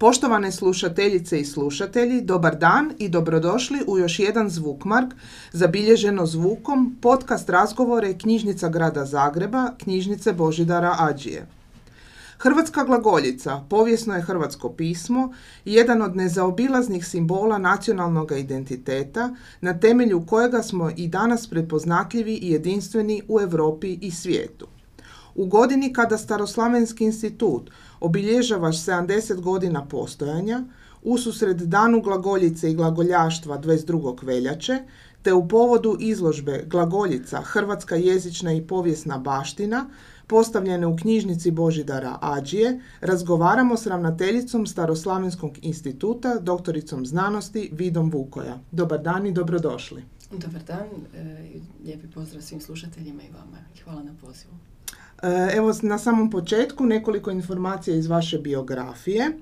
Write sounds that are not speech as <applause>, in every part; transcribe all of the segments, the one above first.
Poštovane slušateljice i slušatelji, dobar dan i dobrodošli u još jedan Zvukmark, zabilježeno zvukom, podcast razgovore Knjižnica grada Zagreba, Knjižnice Božidara Ađije. Hrvatska glagoljica, povijesno je hrvatsko pismo, jedan od nezaobilaznih simbola nacionalnog identiteta, na temelju kojega smo i danas prepoznatljivi i jedinstveni u Europi i svijetu. U godini kada Staroslavenski institut obilježava 70 godina postojanja, ususred danu glagoljice i glagoljaštva 22. veljače, te u povodu izložbe Glagoljica, Hrvatska jezična i povijesna baština, postavljene u knjižnici Božidara Ađije, razgovaramo s ravnateljicom Staroslavenskog instituta, doktoricom znanosti Vidom Vukoja. Dobar dan i dobrodošli. Dobar dan, e, lijepi pozdrav svim slušateljima i vama hvala na pozivu. E, evo na samom početku nekoliko informacija iz vaše biografije.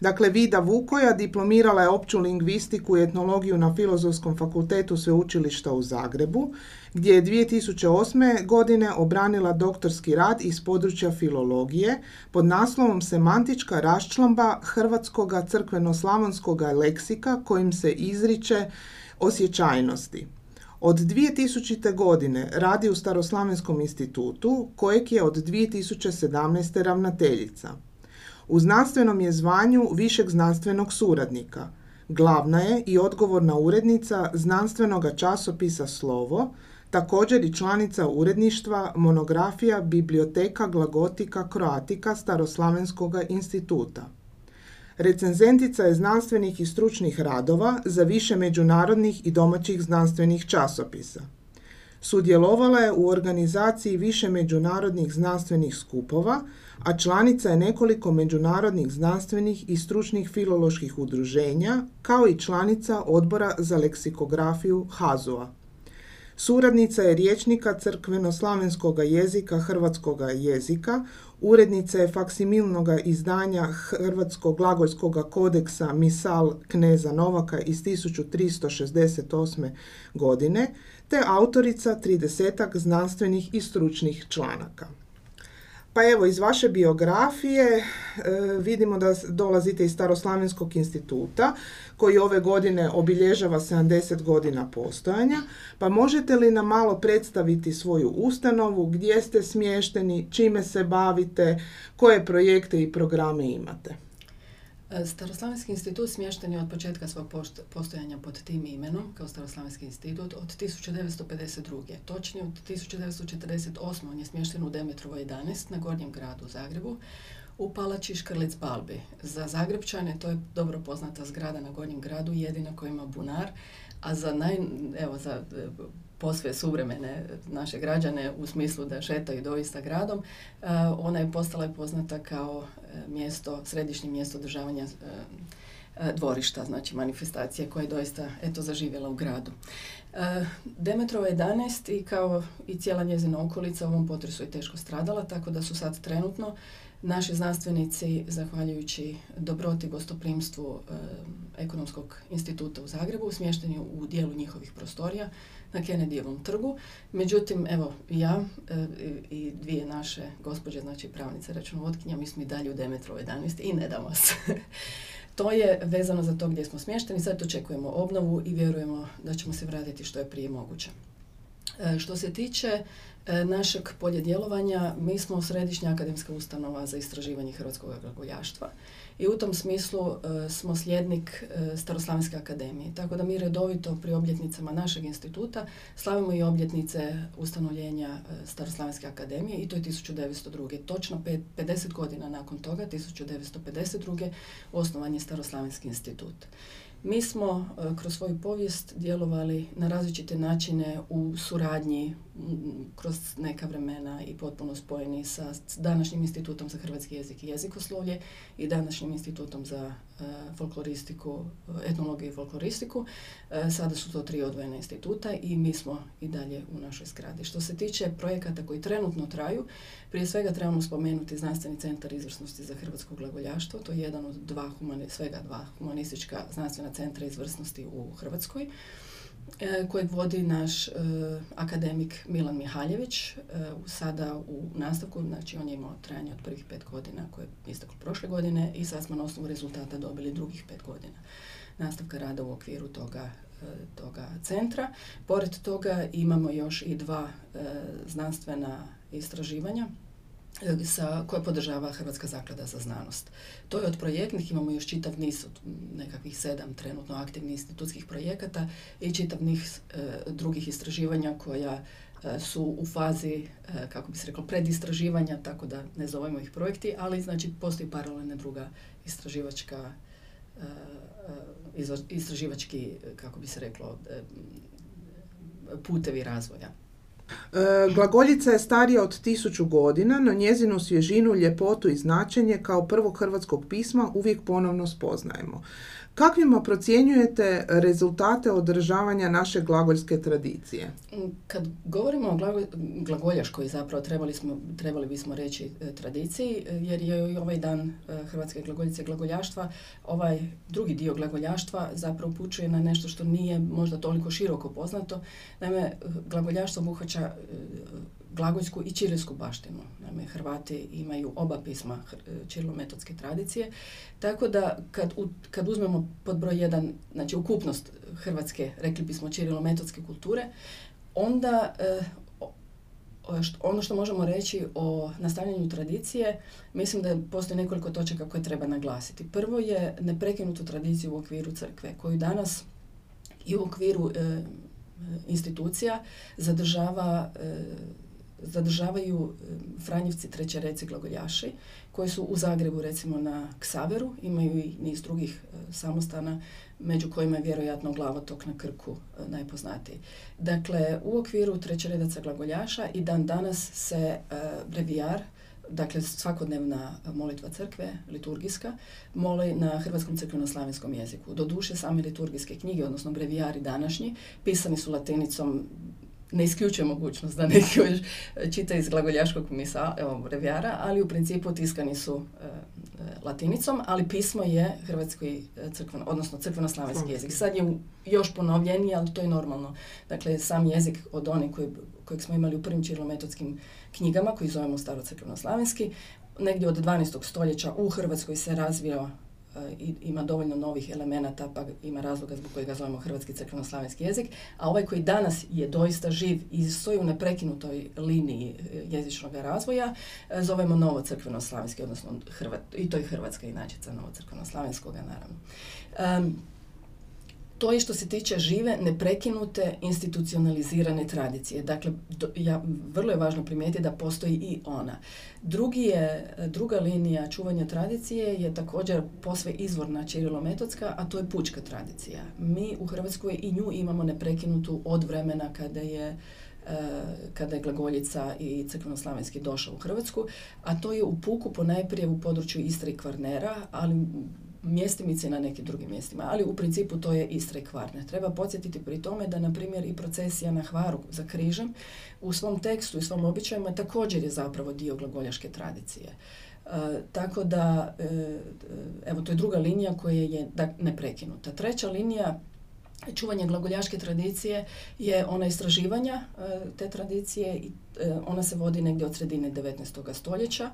Dakle, Vida Vukoja diplomirala je opću lingvistiku i etnologiju na Filozofskom fakultetu Sveučilišta u Zagrebu, gdje je 2008. godine obranila doktorski rad iz područja filologije pod naslovom Semantička raščlamba hrvatskoga crkveno-slavonskoga leksika kojim se izriče osjećajnosti. Od 2000. godine radi u Staroslavenskom institutu, kojeg je od 2017. ravnateljica. U znanstvenom je zvanju višeg znanstvenog suradnika. Glavna je i odgovorna urednica znanstvenog časopisa Slovo, također i članica uredništva monografija Biblioteka Glagotika Kroatika Staroslavenskog instituta. Recenzentica je znanstvenih i stručnih radova za više međunarodnih i domaćih znanstvenih časopisa. Sudjelovala je u organizaciji više međunarodnih znanstvenih skupova, a članica je nekoliko međunarodnih znanstvenih i stručnih filoloških udruženja, kao i članica odbora za leksikografiju HAZU-a. Suradnica je riječnika crkveno-slavenskog jezika hrvatskog jezika, urednica je faksimilnog izdanja Hrvatskog glagojskog kodeksa Misal kneza Novaka iz 1368. godine, te autorica 30 znanstvenih i stručnih članaka. Pa evo, iz vaše biografije e, vidimo da dolazite iz Staroslavenskog instituta koji ove godine obilježava 70 godina postojanja. Pa možete li nam malo predstaviti svoju ustanovu, gdje ste smješteni, čime se bavite, koje projekte i programe imate? E, Staroslavenski institut smješten je od početka svog postojanja pod tim imenom, kao Staroslavenski institut, od 1952. Točnije od 1948. on je smješten u Demetrovoj 11 na Gornjem gradu u Zagrebu, u Palači Škrlic Balbi. Za Zagrebčane to je dobro poznata zgrada na Gornjem gradu, jedina koja ima bunar, a za, naj, evo, za posve suvremene naše građane u smislu da šetaju doista gradom, e, ona je postala poznata kao e, mjesto, središnje mjesto održavanja e, dvorišta, znači manifestacije koja je doista eto zaživjela u gradu. Demetrova 11 i kao i cijela njezina okolica u ovom potresu je teško stradala, tako da su sad trenutno naši znanstvenici, zahvaljujući dobroti gostoprimstvu Ekonomskog instituta u Zagrebu, smješteni u dijelu njihovih prostorija, na Kennedyjevom trgu. Međutim, evo, ja e, i dvije naše gospođe, znači pravnice računovodkinja, mi smo i dalje u Demetru 11 i ne damo se. <laughs> to je vezano za to gdje smo smješteni. Sad očekujemo obnovu i vjerujemo da ćemo se vratiti što je prije moguće. E, što se tiče e, našeg polje djelovanja, mi smo središnja akademska ustanova za istraživanje hrvatskog glagoljaštva i u tom smislu e, smo sljednik Staroslavenske akademije. Tako da mi redovito pri obljetnicama našeg instituta slavimo i obljetnice ustanovljenja Staroslavenske akademije i to je 1902. Točno 50 godina nakon toga, 1952. osnovan je Staroslavenski institut. Mi smo e, kroz svoju povijest djelovali na različite načine u suradnji kroz neka vremena i potpuno spojeni sa današnjim institutom za hrvatski jezik i jezikoslovlje i današnjim institutom za folkloristiku, etnologiju i folkloristiku. E, sada su to tri odvojena instituta i mi smo i dalje u našoj skradi. Što se tiče projekata koji trenutno traju, prije svega trebamo spomenuti Znanstveni centar izvrsnosti za hrvatsko glagoljaštvo. To je jedan od dva, svega dva humanistička znanstvena centra izvrsnosti u Hrvatskoj kojeg vodi naš akademik Milan Mihaljević, sada u nastavku, znači on je imao trajanje od prvih pet godina koje je istaklo prošle godine i sad smo na osnovu rezultata dobili drugih pet godina nastavka rada u okviru toga toga centra. Pored toga imamo još i dva znanstvena istraživanja E, sa, koje podržava Hrvatska zaklada za znanost. To je od projektnih, imamo još čitav niz, nekakvih sedam trenutno aktivnih institutskih projekata i čitav niz e, drugih istraživanja koja e, su u fazi, kako bi se reklo, predistraživanja, tako da ne zovemo ih projekti, ali znači postoji paralelna druga istraživačka istraživački, kako bi se reklo, putevi razvoja. E, glagoljica je starija od tisuću godina, no njezinu svježinu, ljepotu i značenje kao prvog hrvatskog pisma uvijek ponovno spoznajemo. Kakvima procjenjujete rezultate održavanja naše glagoljske tradicije? Kad govorimo o glagoljaškoj zapravo trebali, smo, trebali bismo reći e, tradiciji, e, jer je i ovaj dan e, Hrvatske glagoljice glagoljaštva, ovaj drugi dio glagoljaštva zapravo upućuje na nešto što nije možda toliko široko poznato. Naime, glagoljaštvo obuhvaća glagoljsku i čirilsku baštinu. Naime, Hrvati imaju oba pisma čirilometodske tradicije, tako da kad, kad uzmemo pod broj jedan, znači ukupnost Hrvatske, rekli bismo čirilometodske kulture, onda eh, ono što možemo reći o nastavljanju tradicije, mislim da postoji nekoliko točaka koje treba naglasiti. Prvo je neprekinutu tradiciju u okviru crkve, koju danas i u okviru eh, institucija zadržava eh, zadržavaju Franjevci treće reci glagoljaši koji su u Zagrebu recimo na Ksaveru, imaju i niz drugih e, samostana među kojima je vjerojatno glavotok na Krku e, najpoznatiji. Dakle, u okviru trećeredaca glagoljaša i dan danas se e, brevijar dakle svakodnevna molitva crkve, liturgijska, moli na hrvatskom crkveno-slavenskom jeziku. Doduše same liturgijske knjige, odnosno brevijari današnji, pisani su latinicom ne isključuje mogućnost da neki još čita iz glagoljaškog misa, evo, brevijara, ali u principu tiskani su e, e, latinicom, ali pismo je hrvatski e, crkveno, odnosno crkveno-slavenski jezik. Sad je još ponovljeniji, ali to je normalno. Dakle, sam jezik od onih koji, kojeg smo imali u prvim čirlometodskim knjigama, koji zovemo staro crkveno-slavenski, negdje od 12. stoljeća u Hrvatskoj se razvio ima dovoljno novih elemenata pa ima razloga zbog kojega zovemo hrvatski crkveno-slavenski jezik, a ovaj koji danas je doista živ i stoji u neprekinutoj liniji e, jezičnog razvoja, e, zovemo novo crkveno-slavenski, odnosno i to je hrvatska inačica novo crkveno-slavenskoga naravno. To je što se tiče žive, neprekinute, institucionalizirane tradicije. Dakle, ja, vrlo je važno primijetiti da postoji i ona. Drugi je, druga linija čuvanja tradicije je također posve izvorna čirilometodska, a to je pučka tradicija. Mi u Hrvatskoj i nju imamo neprekinutu od vremena kada je e, kada je Glagoljica i crkveno-slavenski došao u Hrvatsku, a to je u puku ponajprije u području Istre i Kvarnera, ali mjestimice na nekim drugim mjestima, ali u principu to je Istra i Kvarner. Treba podsjetiti pri tome da, na primjer, i procesija na Hvaru za križem u svom tekstu i svom običajima također je zapravo dio glagoljaške tradicije. E, tako da, e, evo, to je druga linija koja je da, neprekinuta. Treća linija čuvanje glagoljaške tradicije je ona istraživanja e, te tradicije i e, ona se vodi negdje od sredine 19. stoljeća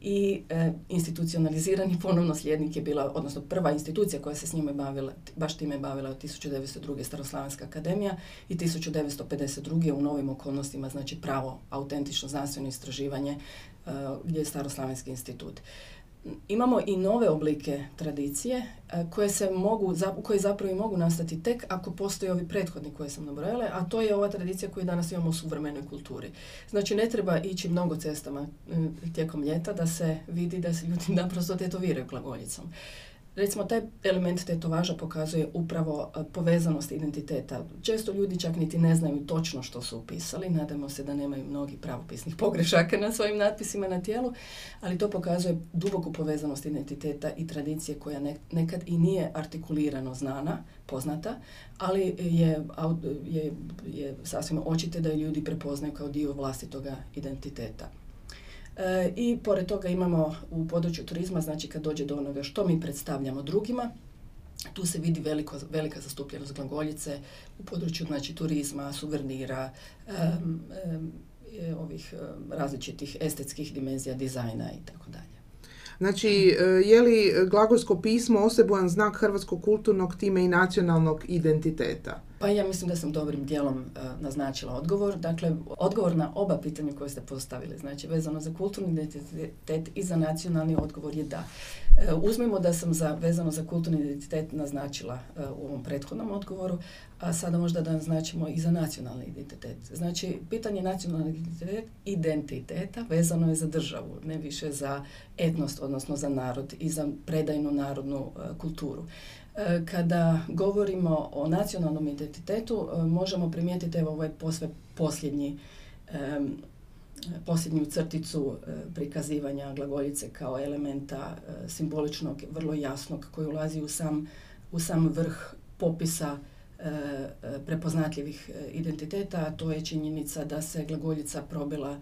i e, institucionalizirani ponovno slijednik je bila, odnosno prva institucija koja se s njime bavila, baš time bavila od 1902. Staroslavenska akademija i 1952. u novim okolnostima, znači pravo autentično znanstveno istraživanje gdje je Staroslavenski institut imamo i nove oblike tradicije e, koje se mogu, koje zapravo i mogu nastati tek ako postoje ovi prethodni koje sam nabrojala, a to je ova tradicija koju danas imamo u suvremenoj kulturi. Znači ne treba ići mnogo cestama tijekom ljeta da se vidi da se ljudi <laughs> naprosto tetoviraju glagoljicom. Recimo, taj element tetovaža pokazuje upravo e, povezanost identiteta. Često ljudi čak niti ne znaju točno što su upisali, nadamo se da nemaju mnogi pravopisnih pogrešaka na svojim natpisima na tijelu, ali to pokazuje duboku povezanost identiteta i tradicije koja nekad i nije artikulirano znana, poznata, ali je, je, je sasvim očite da ljudi prepoznaju kao dio vlastitoga identiteta. E, I pored toga imamo u području turizma, znači kad dođe do onoga što mi predstavljamo drugima, tu se vidi veliko, velika zastupljenost glagoljice u području znači, turizma, suvenira, ovih različitih estetskih dimenzija dizajna i tako dalje. Znači, e, je li glagolsko pismo osebujan znak hrvatskog kulturnog time i nacionalnog identiteta? Pa ja mislim da sam dobrim dijelom e, naznačila odgovor. Dakle, odgovor na oba pitanja koje ste postavili, znači vezano za kulturni identitet i za nacionalni odgovor je da. E, uzmimo da sam za, vezano za kulturni identitet naznačila u ovom prethodnom odgovoru, a sada možda da naznačimo i za nacionalni identitet. Znači, pitanje nacionalnog identiteta vezano je za državu, ne više za etnost, odnosno za narod i za predajnu narodnu kulturu. E, kada govorimo o nacionalnom identitetu, e, možemo primijetiti evo ovaj posve posljednji posljednju crticu e, prikazivanja glagoljice kao elementa simboličnog, vrlo jasnog, koji ulazi u sam, u sam vrh popisa prepoznatljivih identiteta, a to je činjenica da se glagoljica probila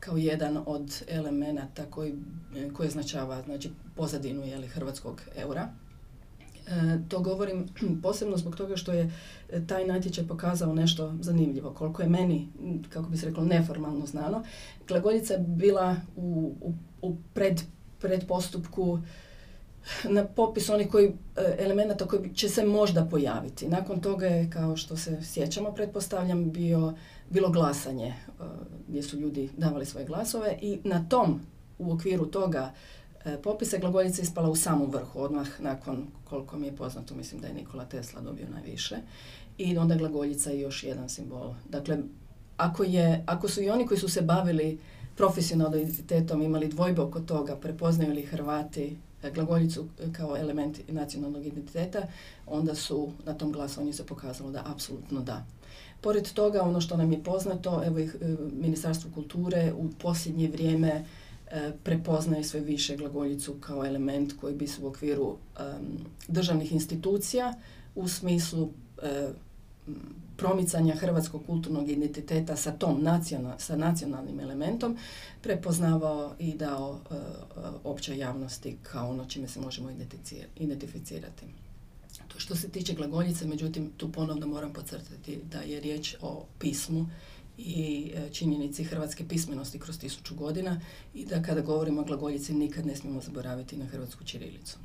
kao jedan od elemenata koji, koji označava znači, pozadinu jeli, hrvatskog eura. E, to govorim <clears throat> posebno zbog toga što je e, taj natječaj pokazao nešto zanimljivo. Koliko je meni, kako bi se reklo, neformalno znano, glagoljica je bila u, u, u pred, pred postupku na popis onih koji, e, elemenata koji će se možda pojaviti. Nakon toga je, kao što se sjećamo, pretpostavljam, bio, bilo glasanje gdje su ljudi davali svoje glasove i na tom, u okviru toga popisa glagoljica ispala u samom vrhu, odmah nakon, koliko mi je poznato, mislim da je Nikola Tesla dobio najviše. I onda glagoljica je još jedan simbol. Dakle, ako, je, ako su i oni koji su se bavili profesionalnim identitetom imali dvojbe oko toga, prepoznaju li Hrvati e, glagoljicu kao element nacionalnog identiteta, onda su na tom glasovanju se pokazalo da apsolutno da. Pored toga, ono što nam je poznato, evo i e, Ministarstvo kulture u posljednje vrijeme E, prepoznaje sve više glagoljicu kao element koji bi se u okviru državnih institucija u smislu e, promicanja hrvatskog kulturnog identiteta sa tom nacional, sa nacionalnim elementom prepoznavao i dao e, općoj javnosti kao ono čime se možemo identificirati. To što se tiče glagoljice, međutim, tu ponovno moram podcrtati da je riječ o pismu i e, činjenici hrvatske pismenosti kroz tisuću godina i da kada govorimo o glagoljici nikad ne smijemo zaboraviti na hrvatsku ćirilicu.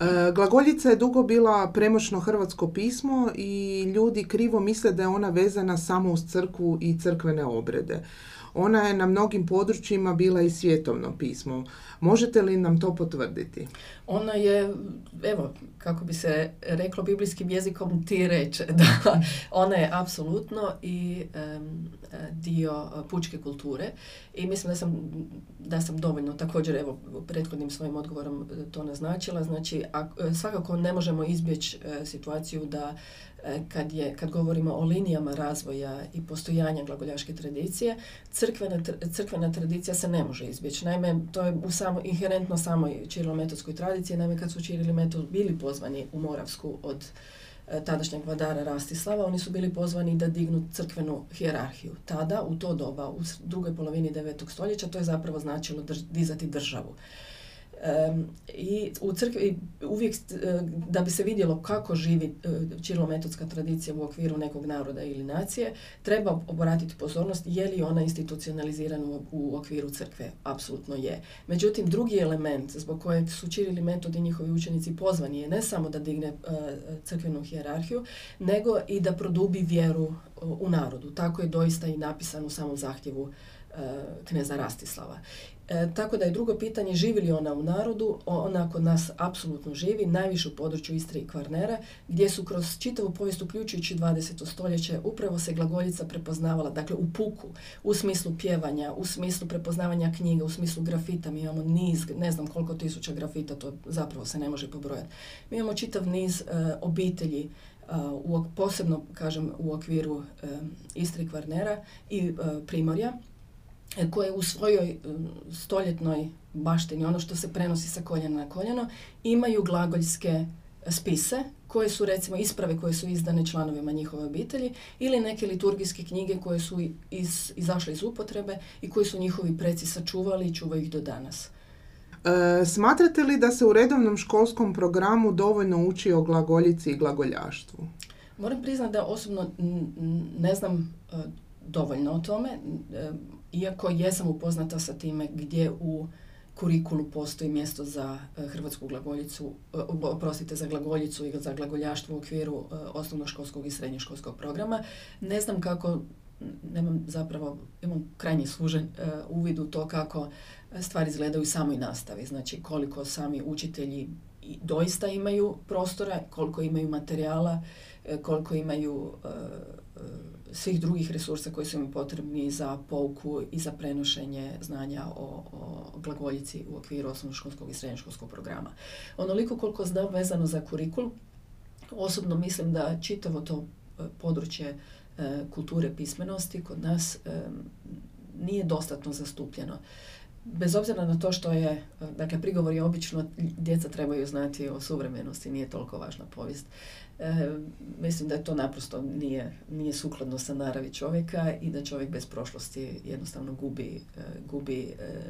E, glagoljica je dugo bila premoćno hrvatsko pismo i ljudi krivo misle da je ona vezana samo uz crkvu i crkvene obrede. Ona je na mnogim područjima bila i svjetovno pismo. Možete li nam to potvrditi? Ona je, evo, kako bi se reklo biblijskim jezikom, ti reče. <laughs> Da, ona je apsolutno i dio pučke kulture i mislim da sam, da sam dovoljno također, evo, prethodnim svojim odgovorom to naznačila. Znači, a, svakako ne možemo izbjeći e, situaciju da kad, je, kad govorimo o linijama razvoja i postojanja glagoljaške tradicije, crkvena, crkvena tradicija se ne može izbjeći. Naime, to je u samo, inherentno samoj čirilometodskoj tradiciji. Naime, kad su čirili metod bili pozvani u Moravsku od e, tadašnjeg vladara Rastislava, oni su bili pozvani da dignu crkvenu hijerarhiju. Tada, u to doba, u drugoj polovini 9. stoljeća, to je zapravo značilo dizati državu. I u crkvi uvijek e, da bi se vidjelo kako živi čilometodska e, tradicija u okviru nekog naroda ili nacije, treba obratiti pozornost je li ona institucionalizirana u, okviru crkve. Apsolutno je. Međutim, drugi element zbog kojeg su čirili metodi njihovi učenici pozvani je ne samo da digne e, crkvenu hijerarhiju, nego i da produbi vjeru u narodu. Tako je doista i napisano u samom zahtjevu kneza Rastislava. E, tako da je drugo pitanje živi li ona u narodu, ona kod nas apsolutno živi, najviše u području Istre i Kvarnera, gdje su kroz čitavu povijest uključujući 20. stoljeće upravo se glagoljica prepoznavala, dakle u puku, u smislu pjevanja, u smislu prepoznavanja knjiga, u smislu grafita, mi imamo niz, ne znam koliko tisuća grafita, to zapravo se ne može pobrojati. Mi imamo čitav niz e, obitelji u, posebno, kažem, u okviru uh, Istre i Kvarnera i Primorja, koje u svojoj um, stoljetnoj baštini, ono što se prenosi sa koljena na koljeno, imaju glagoljske spise koje su recimo isprave koje su izdane članovima njihove obitelji ili neke liturgijske knjige koje su iz, izašle iz upotrebe i koje su njihovi preci sačuvali i čuvaju ih do danas. E, smatrate li da se u redovnom školskom programu dovoljno uči o glagoljici i glagoljaštvu? Moram priznati da osobno ne znam e, dovoljno o tome, e, iako jesam upoznata sa time gdje u kurikulu postoji mjesto za hrvatsku glagoljicu, oprostite, za glagoljicu i za glagoljaštvo u okviru osnovnoškolskog i srednjoškolskog programa. Ne znam kako, nemam zapravo, imam krajnji služen uvid u to kako stvari izgledaju u samoj nastavi. Znači koliko sami učitelji doista imaju prostora, koliko imaju materijala, e, koliko imaju e, e, svih drugih resursa koji su im potrebni za pouku i za prenošenje znanja o, o glagoljici u okviru osnovnoškolskog i srednjoškolskog programa. Onoliko koliko znam vezano za kurikul, osobno mislim da čitavo to područje kulture pismenosti kod nas nije dostatno zastupljeno bez obzira na to što je, dakle, prigovor je obično, djeca trebaju znati o suvremenosti, nije toliko važna povijest. E, mislim da to naprosto nije, nije sukladno sa naravi čovjeka i da čovjek bez prošlosti jednostavno gubi, e, gubi, e,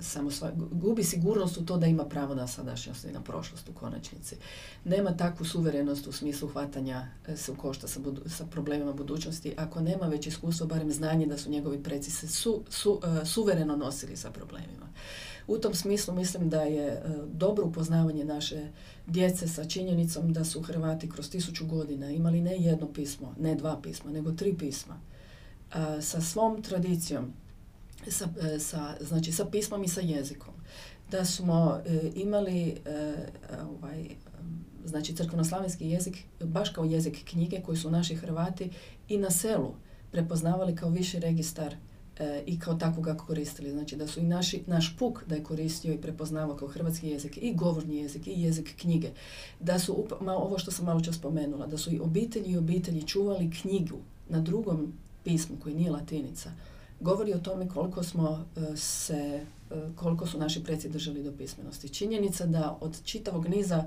samo sva, gubi sigurnost u to da ima pravo na sadašnjost i na prošlost u konačnici. Nema takvu suverenost u smislu hvatanja se u košta sa, sa problemima budućnosti ako nema već iskustvo, barem znanje da su njegovi preci se su, su, suvereno nosili sa problemima. U tom smislu mislim da je dobro upoznavanje naše djece sa činjenicom da su Hrvati kroz tisuću godina imali ne jedno pismo, ne dva pisma, nego tri pisma. Sa svom tradicijom, sa, e, sa, znači sa pismom i sa jezikom. Da smo e, imali ovaj, znači crkvenoslavenski jezik baš kao jezik knjige koji su naši Hrvati i na selu prepoznavali kao viši registar e, i kao takvoga koristili. Znači da su i naši, naš puk da je koristio i prepoznavao kao hrvatski jezik i govorni jezik i jezik knjige. Da su, ma, ovo što sam malo čas spomenula, da su i obitelji i obitelji čuvali knjigu na drugom pismu koji nije latinica. Govori o tome koliko smo e, se, e, koliko su naši preci držali do pismenosti. Činjenica da od čitavog niza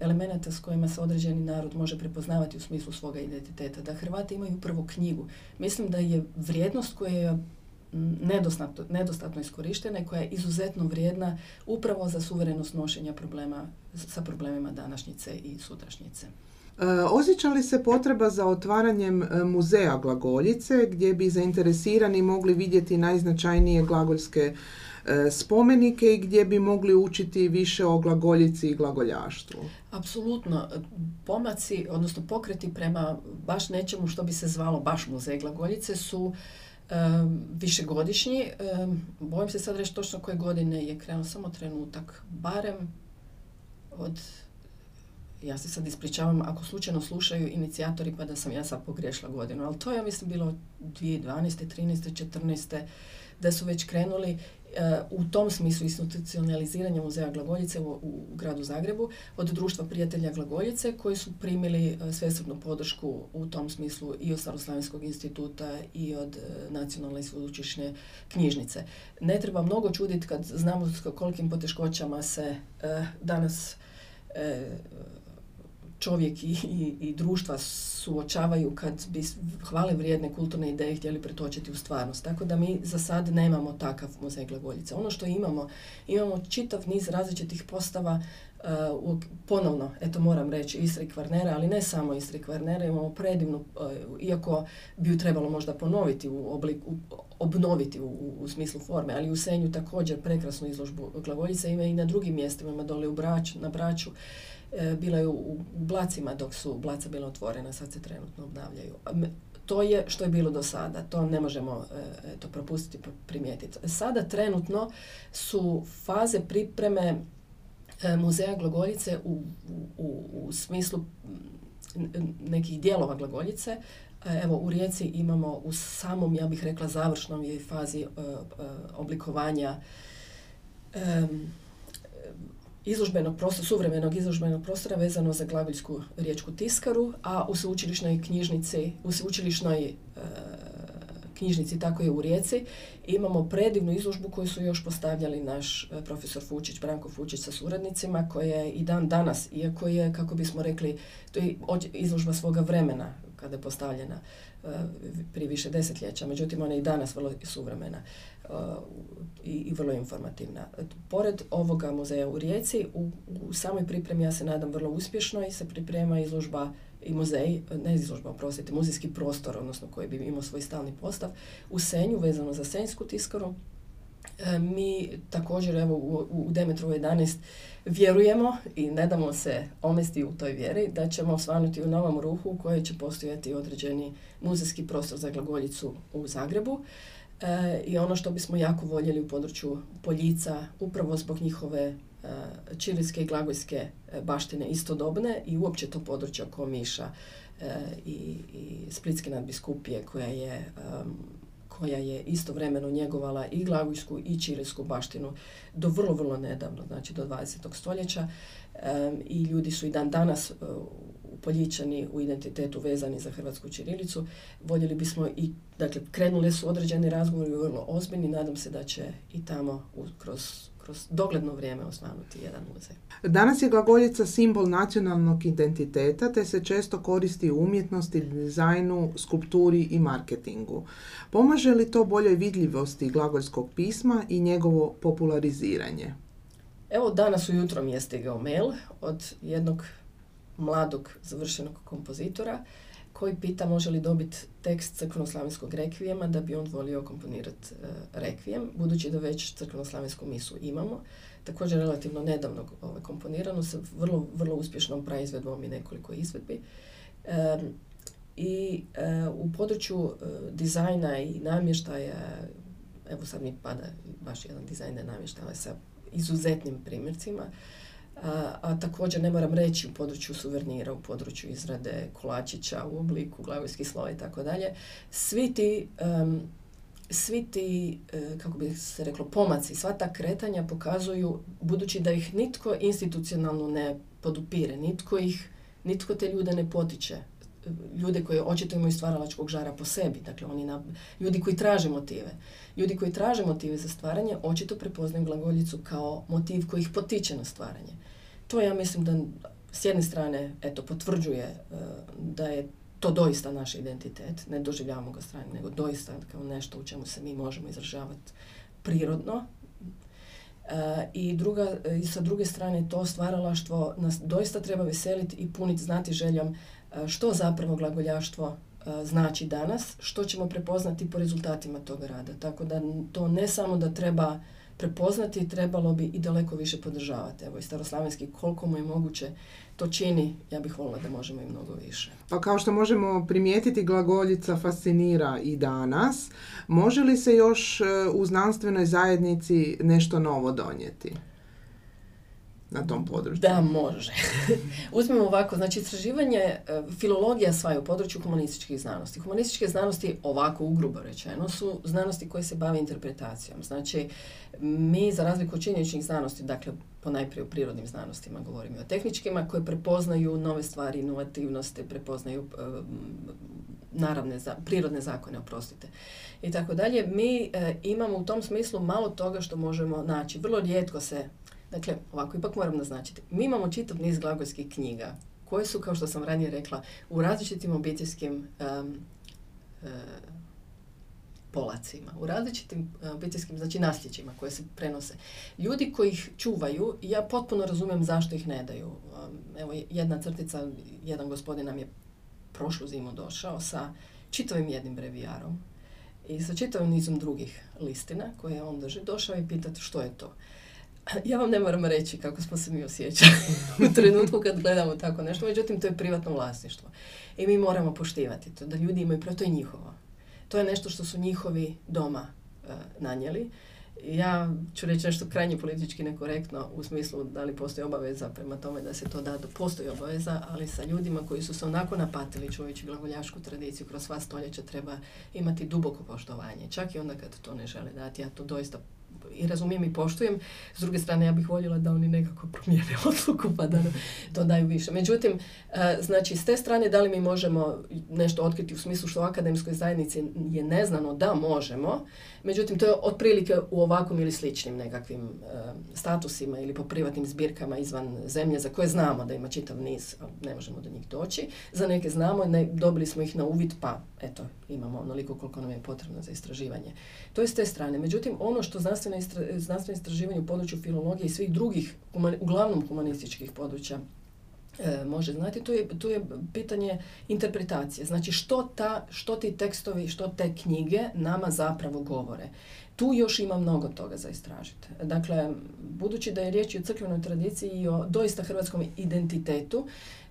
elemenata s kojima se određeni narod može prepoznavati u smislu svoga identiteta. Da Hrvati imaju prvu knjigu. Mislim da je vrijednost koja je nedostatno, nedostatno iskorištena i koja je izuzetno vrijedna upravo za suverenost nošenja problema sa problemima današnjice i sutrašnjice. E, osjeća li se potreba za otvaranjem e, muzeja glagoljice gdje bi zainteresirani mogli vidjeti najznačajnije glagoljske E, spomenike i gdje bi mogli učiti više o glagoljici i glagoljaštvu. Apsolutno. Pomaci, odnosno pokreti prema baš nečemu što bi se zvalo baš muzej glagoljice su višegodišnji. Bojim se sad reći točno koje godine je krenuo samo trenutak. Barem od ja se sad ispričavam ako slučajno slušaju inicijatori pa da sam ja sad pogriješila godinu, ali to je mislim bilo 2012. 13. 14. da su već krenuli u tom smislu institucionaliziranja muzeja Glagoljice u, gradu Zagrebu od društva prijatelja Glagoljice koji su primili svesrdnu podršku u tom smislu i od Staroslavenskog instituta i od e, Nacionalne sveučilišne knjižnice. Ne treba mnogo čuditi kad znamo s kolikim poteškoćama se danas čovjek i, i, i društva suočavaju kad bi hvale vrijedne kulturne ideje htjeli pretočiti u stvarnost. Tako da mi za sad nemamo takav muzej glagoljice. Ono što imamo, imamo čitav niz različitih postava uh, ponovno, eto moram reći, Istri Kvarnera, ali ne samo Istri Kvarnera, imamo predivnu, uh, iako bi ju trebalo možda ponoviti u obliku, obnoviti u, u, smislu forme, ali u Senju također prekrasnu izložbu glagoljice ima i na drugim mjestima, ima dole u Brać, na Braću. E, bila je u, Blacima dok su Blaca bila otvorena, sad se trenutno obnavljaju. To je što je bilo do sada, to ne možemo e, to propustiti, primijetiti. Sada trenutno su faze pripreme e, muzeja Glagoljice u, u, u smislu nekih dijelova Glagoljice. Evo, u Rijeci imamo u samom, ja bih rekla, završnom je fazi oblikovanja izložbenog prostora, suvremenog izložbenog prostora vezano za glagoljsku riječku tiskaru, a u sveučilišnoj knjižnici, u sveučilišnoj e, knjižnici, tako je u Rijeci, imamo predivnu izložbu koju su još postavljali naš e, profesor Fučić, Branko Fučić sa suradnicima, koja je i dan danas, iako je, kako bismo rekli, to je izložba svoga vremena, kada je postavljena prije više desetljeća, međutim ona i danas vrlo suvremena i, i vrlo informativna. Pored ovoga muzeja u Rijeci, u, samoj pripremi ja se nadam vrlo uspješno i se priprema izložba i muzej, ne izložba, oprostite, muzejski prostor, odnosno koji bi imao svoj stalni postav, u Senju, vezano za Senjsku tiskaru. E, mi također, evo, u, u Demetru 11 vjerujemo i ne damo se omesti u toj vjeri da ćemo osvanuti u novom ruhu u kojoj će postojati određeni muzejski prostor za glagoljicu u Zagrebu. E, I ono što bismo jako voljeli u području Poljica, upravo zbog njihove e, čilinske i glagojske e, baštine istodobne i uopće to područje oko Miša e, i, i Splitske nadbiskupije koja je koja je istovremeno njegovala i glagujsku i čilijsku baštinu do vrlo, vrlo nedavno, znači do 20. stoljeća i ljudi su i dan danas upoljičani u identitetu vezani za hrvatsku ćirilicu. Voljeli bismo i, dakle, krenule su određeni razgovori vrlo ozbiljni, nadam se da će i tamo kroz kroz dogledno vrijeme osvanuti jedan muzej. Danas je glagoljica simbol nacionalnog identiteta te se često koristi u umjetnosti, dizajnu, skulpturi i marketingu. Pomaže li to boljoj vidljivosti glagoljskog pisma i njegovo populariziranje? Evo danas ujutro mi je stigao mail od jednog mladog završenog kompozitora koji pita može li dobiti tekst crkveno-slavenskog rekvijema da bi on volio komponirati uh, rekvijem, budući da već crkveno-slavensku misu imamo. Također relativno nedavno ovaj, komponirano sa vrlo, vrlo uspješnom praizvedbom i nekoliko izvedbi. I uh, u području uh, dizajna i namještaja, evo sad mi pada baš jedan dizajner namještaja sa izuzetnim primjercima, a, a također ne moram reći u području suvenira, u području izrade kolačića u obliku glavojskih slova i tako dalje. Svi ti um, svi ti, e, kako bi se reklo, pomaci, sva ta kretanja pokazuju, budući da ih nitko institucionalno ne podupire, nitko ih, nitko te ljude ne potiče, ljude koji očito imaju stvaralačkog žara po sebi, dakle oni na, ljudi koji traže motive. Ljudi koji traže motive za stvaranje očito prepoznaju glagoljicu kao motiv koji ih potiče na stvaranje. To ja mislim da s jedne strane eto potvrđuje uh, da je to doista naš identitet, ne doživljavamo ga strane, nego doista kao nešto u čemu se mi možemo izražavati prirodno. Uh, I druga, i sa druge strane to stvaralaštvo nas doista treba veseliti i puniti znati željom što zapravo glagoljaštvo znači danas, što ćemo prepoznati po rezultatima toga rada. Tako da to ne samo da treba prepoznati, trebalo bi i daleko više podržavati. Evo i staroslavenski koliko mu je moguće to čini, ja bih volila da možemo i mnogo više. Pa kao što možemo primijetiti, glagoljica fascinira i danas. Može li se još e, u znanstvenoj zajednici nešto novo donijeti? Na tom području? Da, može. <laughs> Uzmemo ovako, znači istraživanje, e, filologija sva u području humanističkih znanosti. Humanističke znanosti, ovako ugrubo rečeno, su znanosti koje se bave interpretacijom. Znači, mi za razliku od činjeničnih znanosti, dakle, ponajprije u prirodnim znanostima govorimo o tehničkima, koje prepoznaju nove stvari, inovativnosti, prepoznaju uh, naravne, za, prirodne zakone, oprostite, i tako dalje. Mi uh, imamo u tom smislu malo toga što možemo naći. Vrlo rijetko se Dakle, ovako ipak moram naznačiti. Mi imamo čitav niz glagolskih knjiga koje su, kao što sam ranije rekla, u različitim obiteljskim um, uh, polacima, u različitim obiteljskim, znači nasljeđima koje se prenose. Ljudi koji ih čuvaju, ja potpuno razumijem zašto ih ne daju. Evo, jedna crtica, jedan gospodin nam je prošlu zimu došao sa čitavim jednim brevijarom i sa čitavim nizom drugih listina koje on drži, došao i pitati što je to. <laughs> ja vam ne moram reći kako smo se mi osjećali <laughs> u trenutku kad gledamo tako nešto, međutim to je privatno vlasništvo. I mi moramo poštivati to, da ljudi imaju, to je njihovo. To je nešto što su njihovi doma uh, nanijeli. Ja ću reći nešto krajnje politički nekorektno u smislu da li postoji obaveza prema tome da se to da, da postoji obaveza, ali sa ljudima koji su se onako napatili čuvajući glagoljašku tradiciju kroz sva stoljeća treba imati duboko poštovanje. Čak i onda kad to ne žele dati, ja to doista i razumijem i poštujem. S druge strane, ja bih voljela da oni nekako promijene <laughs> odluku pa da to daju više. Međutim, e, znači, s te strane, da li mi možemo nešto otkriti u smislu što u akademskoj zajednici je neznano da možemo, međutim, to je otprilike u ovakvim ili sličnim nekakvim e, statusima ili po privatnim zbirkama izvan zemlje za koje znamo da ima čitav niz, ne možemo do njih doći. Za neke znamo, ne, dobili smo ih na uvid, pa eto, imamo onoliko koliko nam je potrebno za istraživanje. To je s te strane. Međutim, ono što znanstveno, istraživanje u području filologije i svih drugih, uglavnom humanističkih područja e, može znati, to je, to je pitanje interpretacije. Znači što, ta, što ti tekstovi, što te knjige nama zapravo govore. Tu još ima mnogo toga za istražiti. Dakle, budući da je riječ o crkvenoj tradiciji i o doista hrvatskom identitetu,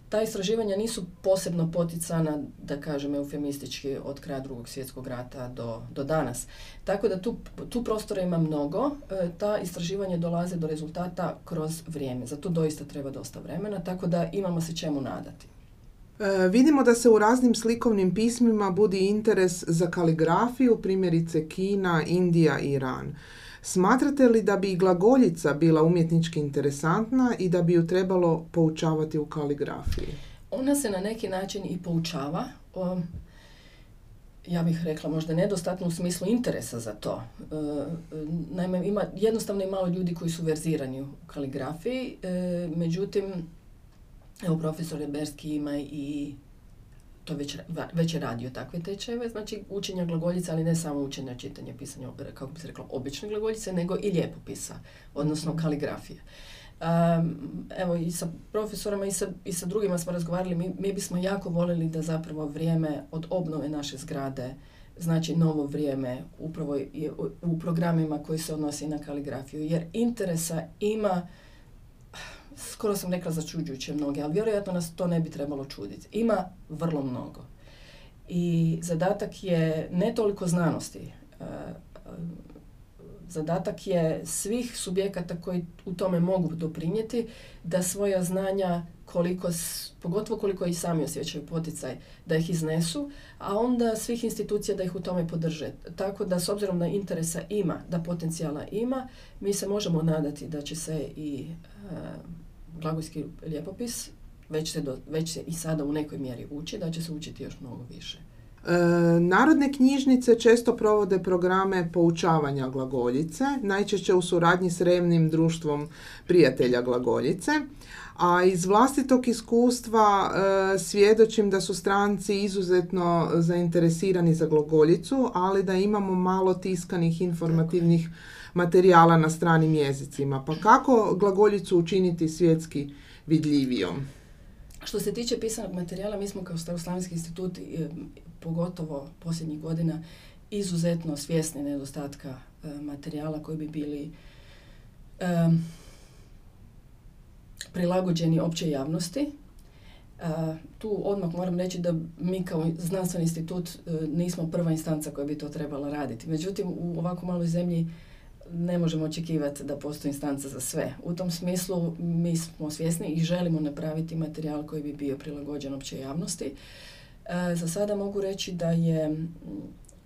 ta istraživanja nisu posebno poticana, da kažem eufemistički, od kraja drugog svjetskog rata do, do danas. Tako da tu, tu prostora ima mnogo. E, ta istraživanja dolaze do rezultata kroz vrijeme. Za to doista treba dosta vremena, tako da imamo se čemu nadati. E, vidimo da se u raznim slikovnim pismima budi interes za kaligrafiju, primjerice Kina, Indija i Iran. Smatrate li da bi glagoljica bila umjetnički interesantna i da bi ju trebalo poučavati u kaligrafiji? Ona se na neki način i poučava. O, ja bih rekla možda nedostatno u smislu interesa za to. E, naime, ima jednostavno i malo ljudi koji su verzirani u kaligrafiji, e, međutim, evo profesor Reberski ima i to već, već je radio takve tečajeve, znači učenja glagoljica, ali ne samo učenja čitanja, pisanja, kako bi se reklo, obične glagoljice, nego i ljepopisa, odnosno kaligrafije. Evo i sa profesorama i sa, i sa drugima smo razgovarali, mi, mi bismo jako voljeli da zapravo vrijeme od obnove naše zgrade, znači novo vrijeme upravo je u programima koji se odnosi na kaligrafiju, jer interesa ima skoro sam rekla začuđujuće mnoge, ali vjerojatno nas to ne bi trebalo čuditi. Ima vrlo mnogo. I zadatak je ne toliko znanosti, e, e, zadatak je svih subjekata koji u tome mogu doprinijeti da svoja znanja koliko, pogotovo koliko i sami osjećaju poticaj da ih iznesu, a onda svih institucija da ih u tome podrže. Tako da s obzirom da interesa ima, da potencijala ima, mi se možemo nadati da će se i e, glagolski ljepopis već se, do, već se i sada u nekoj mjeri uči, da će se učiti još mnogo više. E, narodne knjižnice često provode programe poučavanja glagoljice, najčešće u suradnji s revnim društvom prijatelja glagoljice, a iz vlastitog iskustva e, svjedočim da su stranci izuzetno zainteresirani za glagoljicu, ali da imamo malo tiskanih informativnih materijala na stranim jezicima. Pa kako glagoljicu učiniti svjetski vidljivijom? Što se tiče pisanog materijala, mi smo kao Staroslavenski institut, e, pogotovo posljednjih godina, izuzetno svjesni nedostatka e, materijala koji bi bili e, prilagođeni općoj javnosti. tu odmah moram reći da mi kao znanstveni institut nismo prva instanca koja bi to trebala raditi. Međutim, u ovako maloj zemlji ne možemo očekivati da postoji instanca za sve. U tom smislu mi smo svjesni i želimo napraviti materijal koji bi bio prilagođen općoj javnosti. E, za sada mogu reći da je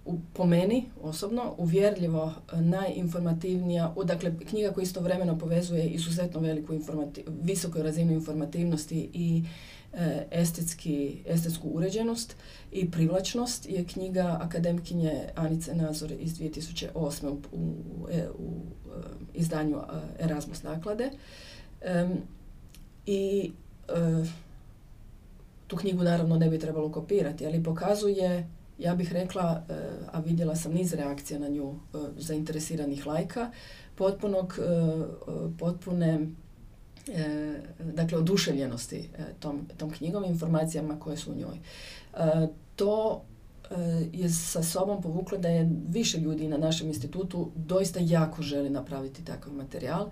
u, po meni osobno uvjerljivo najinformativnija, dakle knjiga koja istovremeno povezuje izuzetno veliku visoku razinu informativnosti i estetski, estetsku uređenost i privlačnost je knjiga akademkinje Anice Nazor iz 2008. u, u, e, u e, izdanju Erasmus naklade. I tu knjigu naravno ne bi trebalo kopirati, ali pokazuje, ja bih rekla, a vidjela sam niz reakcija na nju zainteresiranih lajka, potpunog, potpune E, dakle oduševljenosti e, tom, tom knjigom i informacijama koje su u njoj. E, to je sa sobom povuklo da je više ljudi na našem institutu doista jako želi napraviti takav materijal.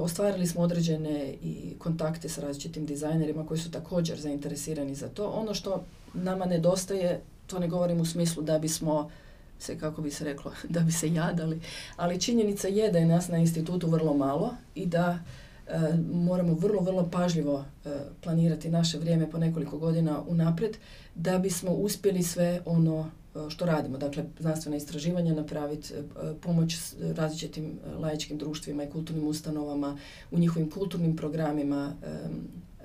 ostvarili smo određene i kontakte sa različitim dizajnerima koji su također zainteresirani za to. Ono što nama nedostaje, to ne govorim u smislu da bismo se, kako bi se reklo, <laughs> da bi se jadali, ali činjenica je da je nas na institutu vrlo malo i da moramo vrlo, vrlo pažljivo e, planirati naše vrijeme po nekoliko godina unaprijed da bismo uspjeli sve ono što radimo. Dakle, znanstvena istraživanja napraviti, pomoć različitim laičkim društvima i kulturnim ustanovama u njihovim kulturnim programima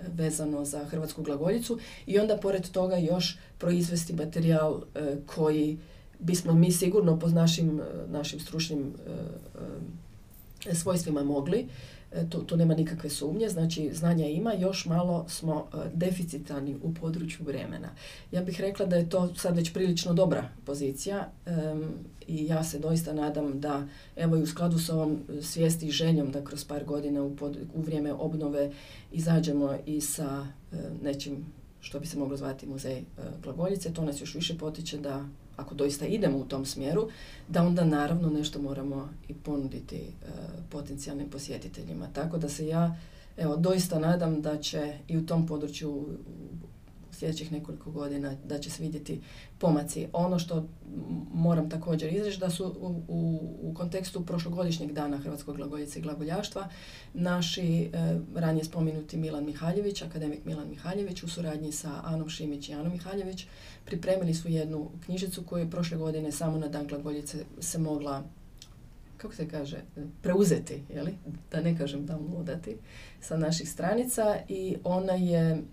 vezano za hrvatsku glagoljicu i onda pored toga još proizvesti materijal koji bismo mi sigurno po našim, našim stručnim svojstvima mogli E, tu, tu nema nikakve sumnje, znači znanja ima, još malo smo e, deficitani u području vremena. Ja bih rekla da je to sad već prilično dobra pozicija i ja se doista nadam da evo i u skladu s ovom svijesti i željom da kroz par godina u, u vrijeme obnove izađemo i sa e, nečim što bi se moglo zvati muzej glagoljice, to nas još više potiče da ako doista idemo u tom smjeru, da onda naravno nešto moramo i ponuditi e, potencijalnim posjetiteljima. Tako da se ja evo doista nadam da će i u tom području sljedećih nekoliko godina da će se vidjeti pomaci. Ono što moram također izreći da su u, u, kontekstu prošlogodišnjeg dana Hrvatskog glagoljice i glagoljaštva naši e, ranije spomenuti Milan Mihaljević, akademik Milan Mihaljević u suradnji sa Anom Šimić i Anom Mihaljević pripremili su jednu knjižicu koju je prošle godine samo na dan glagoljice se mogla kako se kaže, preuzeti, jeli? da ne kažem downloadati sa naših stranica i ona je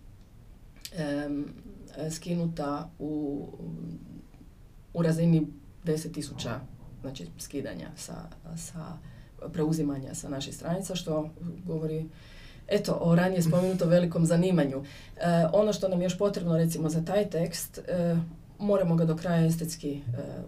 skinuta u, u razini 10.000 znači skidanja sa, sa preuzimanja sa naših stranica što govori eto o ranije spomenuto velikom zanimanju. E, ono što nam je još potrebno recimo za taj tekst e, moramo ga do kraja estetski e,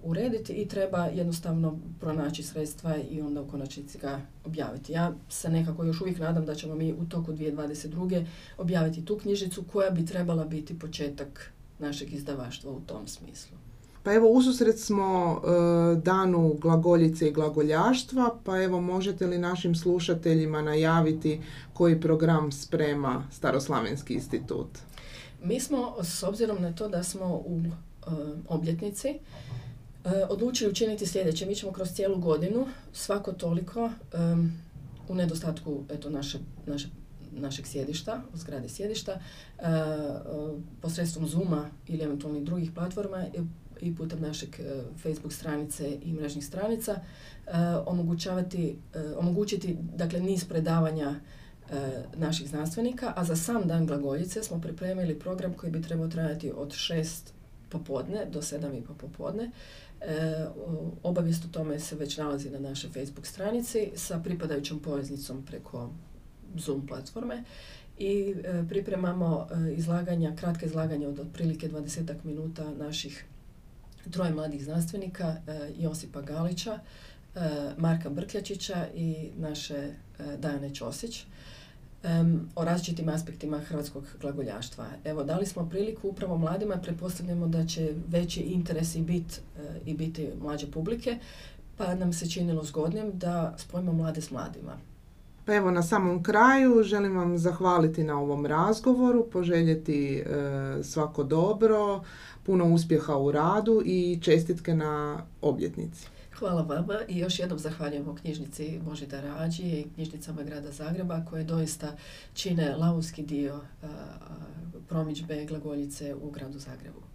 urediti i treba jednostavno pronaći sredstva i onda u konačnici ga objaviti. Ja se nekako još uvijek nadam da ćemo mi u toku 2022. objaviti tu knjižicu koja bi trebala biti početak našeg izdavaštva u tom smislu. Pa evo, ususret smo e, danu glagoljice i glagoljaštva, pa evo, možete li našim slušateljima najaviti koji program sprema Staroslavenski institut? Mi smo, s obzirom na to da smo u obljetnici, e, odlučili učiniti sljedeće. Mi ćemo kroz cijelu godinu, svako toliko, e, u nedostatku eto, naše, naše, našeg sjedišta, zgrade sjedišta, posredstvom Zuma ili eventualnih drugih platforma i putem našeg Facebook stranice i mrežnih stranica omogućavati, omogućiti dakle, niz predavanja naših znanstvenika, a za sam dan glagoljice smo pripremili program koji bi trebao trajati od šest popodne do sedam i po popodne. E, obavijest o tome se već nalazi na našoj Facebook stranici sa pripadajućom poveznicom preko Zoom platforme i e, pripremamo e, izlaganja, kratke izlaganja od otprilike 20 minuta naših troje mladih znanstvenika, e, Josipa Galića, e, Marka Brkljačića i naše Dajane Ćosić o različitim aspektima hrvatskog glagoljaštva. Evo, dali smo priliku upravo mladima, pretpostavljamo da će veći interes i, bit, e, i biti mlađe publike, pa nam se činilo zgodnim da spojimo mlade s mladima. Pa evo na samom kraju želim vam zahvaliti na ovom razgovoru, poželjeti e, svako dobro, puno uspjeha u radu i čestitke na obljetnici. Hvala vama i još jednom zahvaljujemo knjižnici Božidara Ađije i knjižnicama grada Zagreba koje doista čine lavovski dio promičbe glagoljice u gradu Zagrebu.